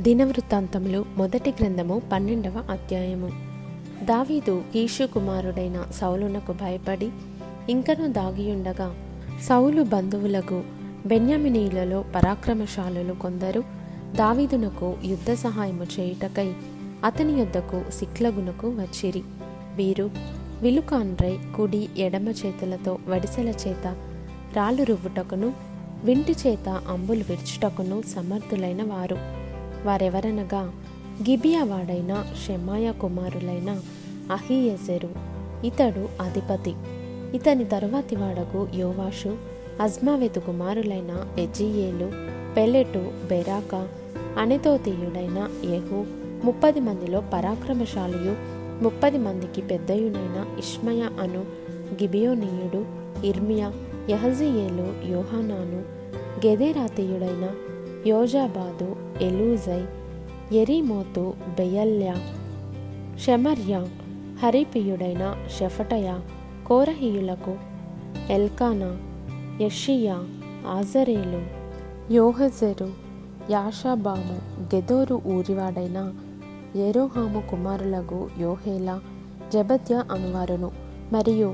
దినవృత్తాంతములు మొదటి గ్రంథము పన్నెండవ అధ్యాయము. దావీదు కీషు కుమారుడైన సౌలునకు భయపడి ఇంకను దాగియుండగా సౌలు బంధువులకు బెన్యామినీయులలో పరాక్రమశాలులు కొందరు దావీదునకు యుద్ధ సహాయము చేయుటకై అతని యొద్దకు సిక్లగునకు వచ్చిరి. వీరు విలుకాన్రై కుడి ఎడమ చేతులతో వడిసెల చేత రాళ్ళు రువ్వుటకును వింటి చేత అంబులు విరుచుటకును సమర్థులైన వారు. వారెవరనగా గిబియా వాడైన షెమాయ కుమారులైన అహియెజెరు ఇతడు అధిపతి. ఇతని తరువాతి వాడకు యోవాషు అజ్మావెతు కుమారులైన ఎజియేలు పెలెటు బెరాకా అనితోతీయుడైన యహు ముప్పది మందిలో పరాక్రమశాలియు ముప్పది మందికి పెద్దయునైన ఇష్మయ అను గిబియోనీయుడు ఇర్మియా యహజియేలు యోహానాను గెదేరాతీయుడైన యోజాబాదు ఎలూజై ఎరీమోతు బెయల్య షెమర్య హరిపియుడైన షెఫటయ కోరహీయులకు ఎల్కానా యషియా ఆజరేలు యోహజెరు యాషాబాము గెదోరు ఊరివాడైన ఎరోహాము కుమారులకు యోహేలా జబద్య అనువారును. మరియు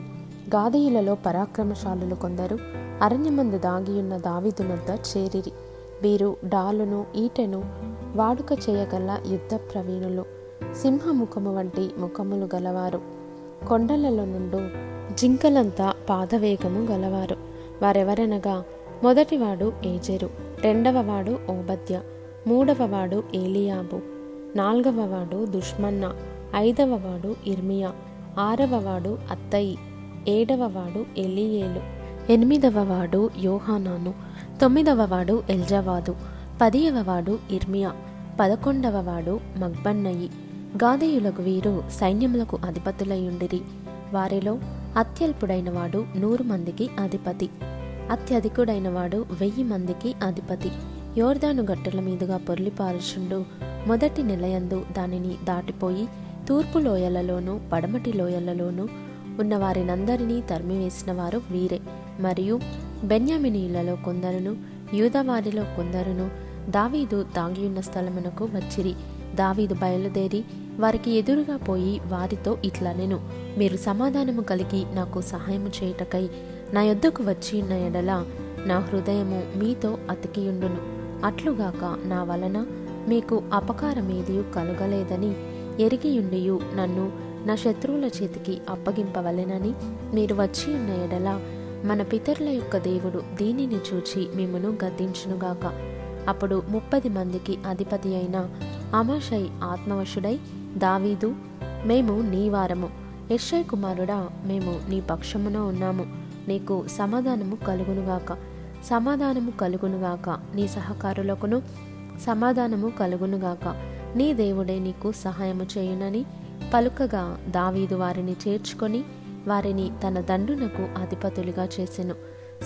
గాదీయులలో పరాక్రమశాలులు కొందరు అరణ్యమందు దాగియున్న దావిదునొద్ద చేరిరి. వీరు డాలును ఈటెను వాడుక చేయగల యుద్ధ ప్రవీణులు. సింహముఖము వంటి ముఖములు గలవారు. కొండలలో నుండు జింకలంతా పాదవేగము గలవారు. వారెవరనగా మొదటివాడు ఏజెరు రెండవవాడు ఓబద్య మూడవవాడు ఏలియాబు నాల్గవవాడు దుష్మన్న ఐదవవాడు ఇర్మియా ఆరవవాడు అత్తయి ఏడవవాడు ఎలియేలు ఎనిమిదవవాడు యోహానాను తొమ్మిదవ వాడు ఎల్జావాదు ఎల్జవాదు పదియవవాడు ఇర్మియా పదకొండవ వాడు మగ్బన్నయి. గాదేయులకు వీరు సైన్యములకు అధిపతులయుండిరి. వారిలో అత్యల్పుడైన వాడు నూరు మందికి అధిపతి అత్యధికుడైన వాడు వెయ్యి మందికి అధిపతి. యోర్దాను గట్టుల మీదుగా పొర్లిపారుచుండు. మొదటి నిలయందు దానిని దాటిపోయి తూర్పు లోయలలోనూ పడమటి లోయలలోనూ ఉన్న వారినందరినీ తరిమివేసిన వారు వీరే. మరియు బెన్యామినీయులలో కొందరును యూదవారిలో కొందరును దావీదు దాగియున్న స్థలమునకు వచ్చిరి. దావీదు బయలుదేరి వారికి ఎదురుగా పోయి వారితో ఇట్లనెను మీరు సమాధానము కలిగి నాకు సహాయము చేయుటకై నా యొద్దకు వచ్చి ఉన్న ఎడల నా హృదయము మీతో అతికియుండును. అట్లుగాక నా వలన మీకు అపకారమేదియు కలుగలేదని ఎరిగియుండియు నన్ను నా శత్రువుల చేతికి అప్పగింపవలెనని మీరు వచ్చి ఉన్న ఎడల మన పితరుల యొక్క దేవుడు దీనిని చూచి మిమ్మను గద్దించునుగాక. అప్పుడు ముప్పది మందికి అధిపతి అయిన అమాషై ఆత్మవశుడై దావీదు మేము నీ వారము. యశ్వయ్ కుమారుడా మేము నీ పక్షమున ఉన్నాము. నీకు సమాధానము కలుగునుగాక. సమాధానము కలుగునుగాక. నీ సహకారులకును సమాధానము కలుగునుగాక. నీ దేవుడే నీకు సహాయము చేయునని పలుకగా దావీదు వారిని చేర్చుకొని వారిని తన దండునకు అధిపతులుగా చేసెను.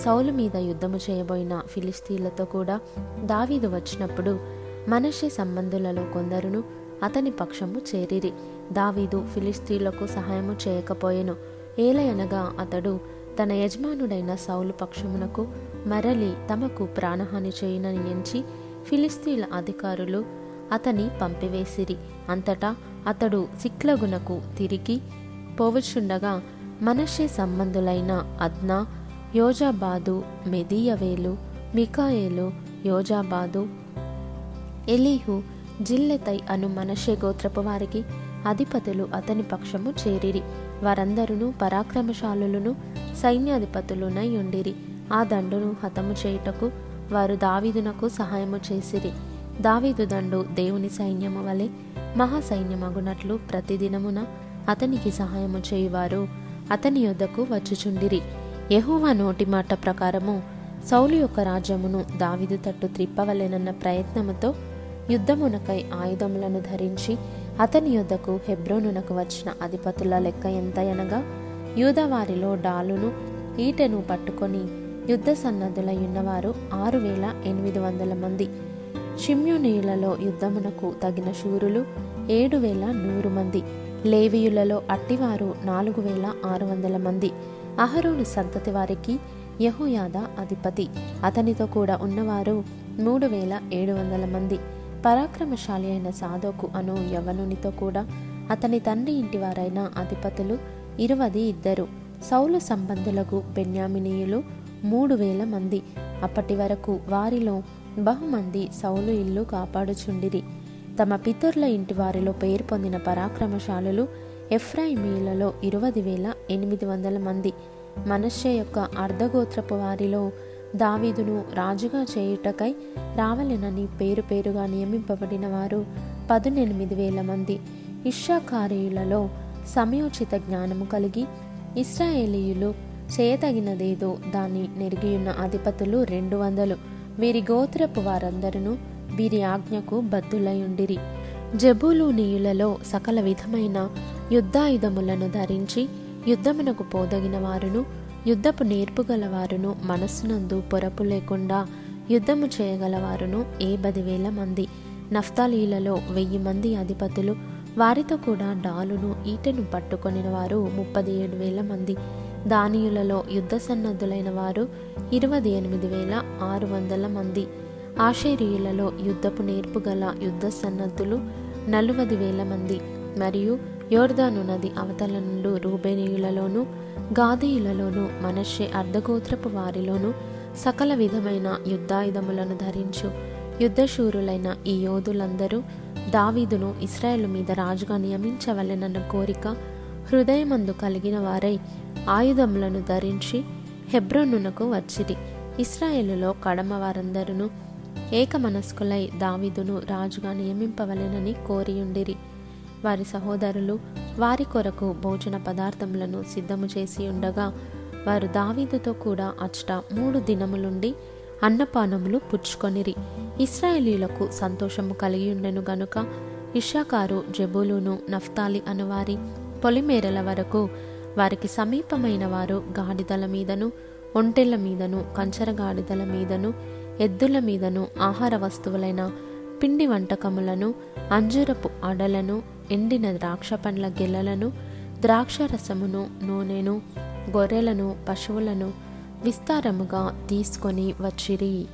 సౌలు మీద యుద్ధము చేయబోయిన ఫిలిస్తీన్లతో కూడా దావీదు వచ్చినప్పుడు మనషే సంబంధులలో కొందరును అతని పక్షము చేరిరి. దావీదు ఫిలిస్తీన్లకు సహాయము చేయకపోయెను. ఏలయనగా అతడు తన యజమానుడైన సౌలు పక్షమునకు మరలి తమకు ప్రాణహాని చేయునని ఎంచి ఫిలిస్తీన్ల అధికారులు అతని పంపివేసిరి. అంతటా అతడు సిక్లగునకు తిరిగి పోవచ్చుండగా మనషే సంబంధులైన అద్నా యోజాబాదు మెదీయవేలు మికాయేలు యోజాబాదు. ఎలీహు జిల్లెతై అను మనషే గోత్రపు వారికి అధిపతులు అతని పక్షము చేరిరి. వారందరును పరాక్రమశాలులను సైన్యాధిపతులునై ఉండిరి. ఆ దండును హతము చేయుటకు వారు దావీదునకు సహాయము చేసిరి. దావీదు దండు దేవుని సైన్యము వలె మహాసైన్యమగునట్లు ప్రతిదినమున అతనికి సహాయము చేయువారు. అతని యొద్దకు వచ్చుచుండిరి. యహోవా నోటి మాట ప్రకారము సౌలు యొక్క రాజ్యమును దావిదు తట్టు త్రిప్పవలెనన్న ప్రయత్నముతో యుద్ధమునకై ఆయుధములను ధరించి అతని యొద్దకు హెబ్రోనునకు వచ్చిన అధిపతుల లెక్క ఎంతయనగా యూదవారిలో డాలును ఈటెను పట్టుకొని యుద్ధ సన్నద్ధులయ్యున్నవారు ఆరు వేల ఎనిమిది వందల మంది. షిమ్యునీయులలో యుద్ధమునకు తగిన శూరులు ఏడు వేల నూరు మంది. లేవియులలో అట్టివారు నాలుగు వేల ఆరు వందల మంది. అహరోను సంతతి వారికి యహోయాద అధిపతి. అతనితో కూడా ఉన్నవారు మూడు వేల ఏడు వందల మంది. పరాక్రమశాలి అయిన సాధోకు అను యవనునితో కూడా అతని తండ్రి ఇంటివారైన అధిపతులు ఇరువది ఇద్దరు. సౌలు సంబంధులకు బెన్యామినీయులు మూడు వేల మంది. అప్పటి వరకు వారిలో బహుమంది సౌలు ఇల్లు కాపాడుచుండిరి. తమ పితరుల ఇంటి వారిలో పేరు పొందిన పరాక్రమశాలులు ఎఫ్రాయిమీలలో ఇరవై వేల ఎనిమిది వందల మంది. మనష్య యొక్క అర్ధగోత్రపు వారిలో దావీదును రాజుగా చేయుటకై రావలెనని పేరు పేరుగా నియమింపబడిన వారు పదునెనిమిది వేల మంది. ఇష్షాకారీయులలో సమయోచిత జ్ఞానము కలిగి ఇస్రాయేలీయులు చేయతగినదేదో దాన్ని నెరిగియున్న అధిపతులు రెండు వందలు. వీరి గోత్రపు వారందరూ వీరి ఆజ్ఞకు బద్దులయుండిరి. జబూలూనీయులలో సకల విధమైన యుద్ధాయుధములను ధరించి యుద్ధమునకు పోదగిన వారును యుద్ధపు నేర్పుగలవారును మనస్సునందు పొరపు లేకుండా యుద్ధము చేయగలవారును ఏ పదివేల మంది. నఫ్తాలీలలో వెయ్యి మంది అధిపతులు వారితో కూడా డాలును ఈటెను పట్టుకొనిన వారు ముప్పది ఏడు వేల మంది. దానియులలో యుద్ధ సన్నద్ధులైన వారు ఇరవై ఎనిమిది వేల ఆరు వందల మంది. ఆషేరియులలో యుద్ధపు నేర్పుగల యుద్ధ సన్నద్ధులు నలువది వేల మంది మరియు యోర్దాను నది అవతల నుండి రూబేనీయులలోను గాదీయులలోను మనషే అర్ధగోత్రపు వారిలోను సకల విధమైన యుద్ధాయుధములను ధరించు యుద్ధశూరులైన ఈ యోధులందరూ దావీదును ఇస్రాయేల్ మీద రాజుగా నియమించవలెనన్న కోరిక హృదయమందు కలిగిన వారై ఆయుధములను ధరించి హెబ్రోనునకు వచ్చిరి. ఇస్రాయేలులో కడమ వారందరూ ఏకమనస్కులై దావీదును రాజుగా నియమింపవలెనని కోరియుండిరి. వారి సహోదరులు వారి కొరకు భోజన పదార్థములను సిద్ధము చేసి ఉండగా వారు దావీదుతో కూడా అచ్చట మూడు దినములుండి అన్నపానములు పుచ్చుకొనిరి. ఇస్రాయేలీలకు సంతోషము కలిగి ఉండెను గనుక ఇషాకారు జబులును నఫ్తాలి అనువారి పొలిమేరల వరకు వారికి సమీపమైన వారు గాడిదల మీదను ఒంటెల మీదను కంచర గాడిదల మీదను ఎద్దుల మీదను ఆహార వస్తువులైన పిండి వంటకములను అంజూరపు అడలను ఎండిన ద్రాక్ష పండ్ల గెలలను ద్రాక్ష రసమును నూనెను గొర్రెలను పశువులను విస్తారముగా తీసుకొని వచ్చిరి.